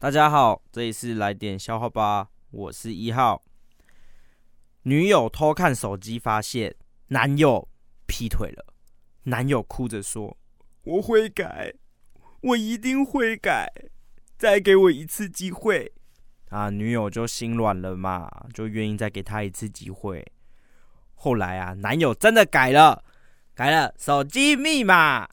大家好，这里是来点笑话吧，我是一号。女友偷看手机，发现男友劈腿了，男友哭着说：“我会改，我一定会改，再给我一次机会。”啊，女友就心软了嘛，就愿意再给他一次机会。后来啊，男友真的改了，改了手机密码。